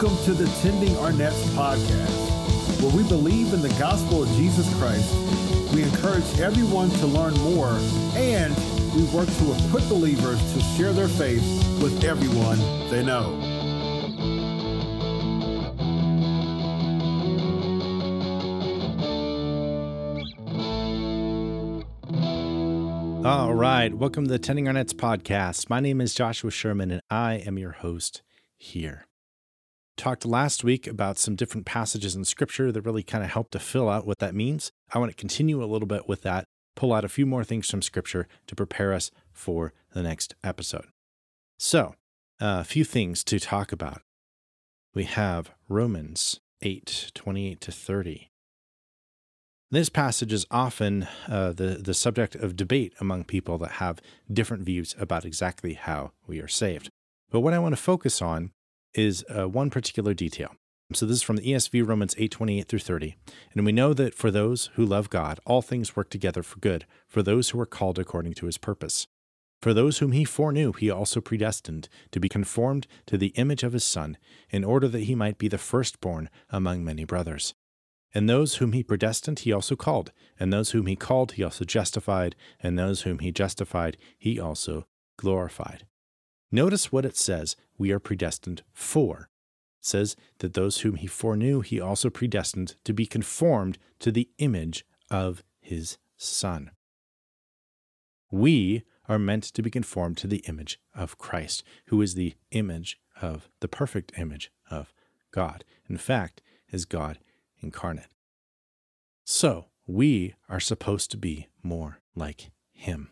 Welcome to the Tending Our Nets podcast, where we believe in the gospel of Jesus Christ. We encourage everyone to learn more, and we work to equip believers to share their faith with everyone they know. All right. Welcome to the Tending Our Nets podcast. My name is Joshua Sherman, and I am your host here. Talked last week about some different passages in scripture that really kind of help to fill out what that means. I want to continue a little bit with that, pull out a few more things from scripture to prepare us for the next episode. So, a few things to talk about. We have Romans 8 28 to 30. This passage is often uh, the, the subject of debate among people that have different views about exactly how we are saved. But what I want to focus on is uh, one particular detail. So this is from the ESV Romans 8:28 through 30. And we know that for those who love God, all things work together for good, for those who are called according to his purpose. For those whom he foreknew, he also predestined to be conformed to the image of his Son, in order that he might be the firstborn among many brothers. And those whom he predestined, he also called. And those whom he called, he also justified. And those whom he justified, he also glorified. Notice what it says we are predestined for. It says that those whom he foreknew, he also predestined to be conformed to the image of his Son. We are meant to be conformed to the image of Christ, who is the image of the perfect image of God. In fact, is God incarnate. So, we are supposed to be more like him.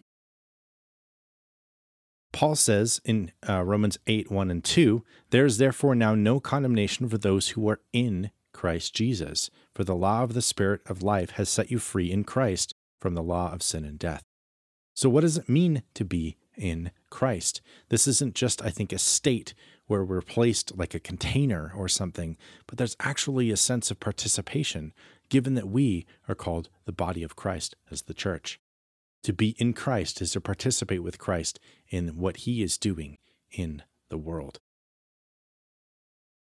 Paul says in uh, Romans 8 1 and 2, There is therefore now no condemnation for those who are in Christ Jesus, for the law of the Spirit of life has set you free in Christ from the law of sin and death. So, what does it mean to be in Christ? This isn't just, I think, a state where we're placed like a container or something, but there's actually a sense of participation, given that we are called the body of Christ as the church. To be in Christ is to participate with Christ in what he is doing in the world.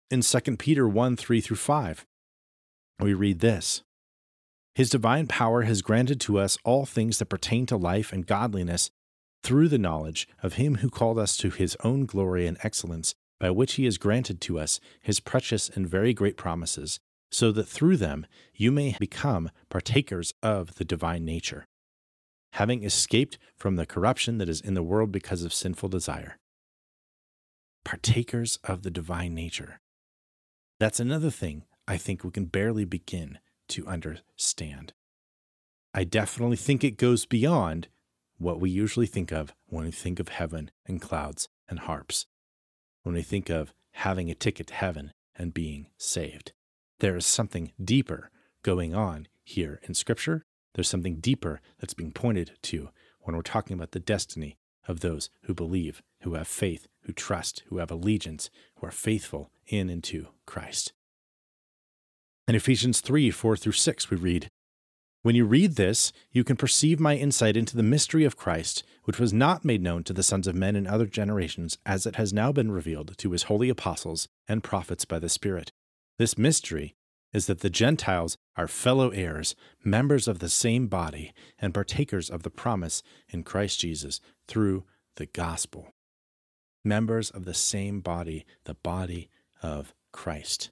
In 2 Peter 1 3 through 5, we read this His divine power has granted to us all things that pertain to life and godliness through the knowledge of him who called us to his own glory and excellence, by which he has granted to us his precious and very great promises, so that through them you may become partakers of the divine nature, having escaped from the corruption that is in the world because of sinful desire. Partakers of the divine nature. That's another thing I think we can barely begin to understand. I definitely think it goes beyond what we usually think of when we think of heaven and clouds and harps, when we think of having a ticket to heaven and being saved. There is something deeper going on here in Scripture. There's something deeper that's being pointed to when we're talking about the destiny of those who believe, who have faith, who trust, who have allegiance, who are faithful in and to Christ. In Ephesians 3 4 through 6, we read, when you read this, you can perceive my insight into the mystery of Christ, which was not made known to the sons of men in other generations, as it has now been revealed to his holy apostles and prophets by the Spirit. This mystery is that the Gentiles are fellow heirs, members of the same body, and partakers of the promise in Christ Jesus through the gospel. Members of the same body, the body of Christ.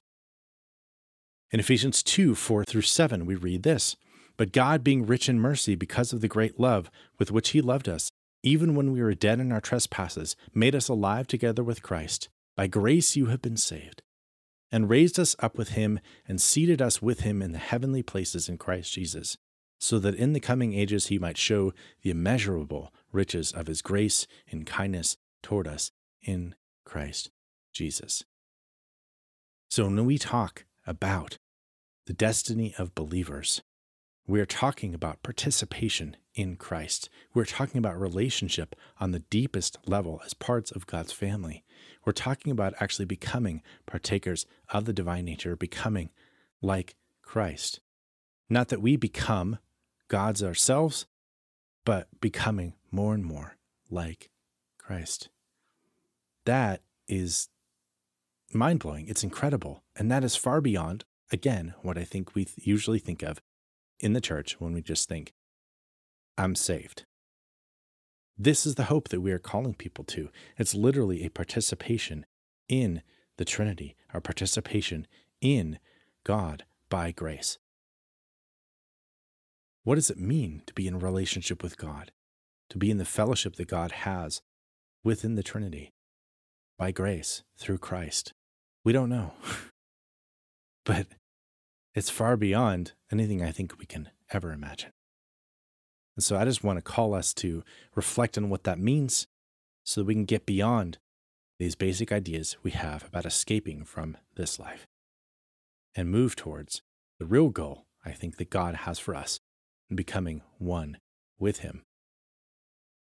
In Ephesians 2 4 through 7, we read this. But God, being rich in mercy because of the great love with which He loved us, even when we were dead in our trespasses, made us alive together with Christ. By grace you have been saved, and raised us up with Him, and seated us with Him in the heavenly places in Christ Jesus, so that in the coming ages He might show the immeasurable riches of His grace and kindness toward us in Christ Jesus. So when we talk about the destiny of believers, we're talking about participation in Christ. We're talking about relationship on the deepest level as parts of God's family. We're talking about actually becoming partakers of the divine nature, becoming like Christ. Not that we become gods ourselves, but becoming more and more like Christ. That is mind blowing. It's incredible. And that is far beyond, again, what I think we usually think of in the church when we just think, I'm saved. This is the hope that we are calling people to. It's literally a participation in the Trinity, our participation in God by grace. What does it mean to be in relationship with God? To be in the fellowship that God has within the Trinity by grace through Christ? We don't know. but it's far beyond anything I think we can ever imagine. And so I just want to call us to reflect on what that means so that we can get beyond these basic ideas we have about escaping from this life and move towards the real goal I think that God has for us in becoming one with Him.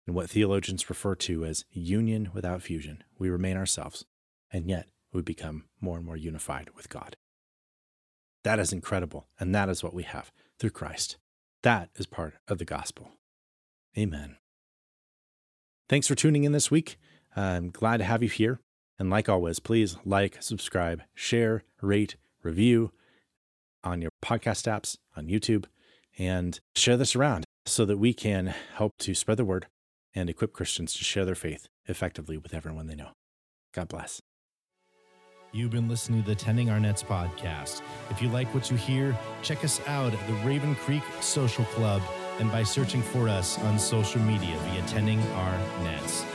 And what theologians refer to as union without fusion, we remain ourselves, and yet we become more and more unified with God. That is incredible, and that is what we have through Christ. That is part of the gospel. Amen. Thanks for tuning in this week. I'm glad to have you here. And like always, please like, subscribe, share, rate, review on your podcast apps, on YouTube, and share this around so that we can help to spread the word and equip Christians to share their faith effectively with everyone they know. God bless. You've been listening to the Tending Our Nets podcast. If you like what you hear, check us out at the Raven Creek Social Club and by searching for us on social media via Tending Our Nets.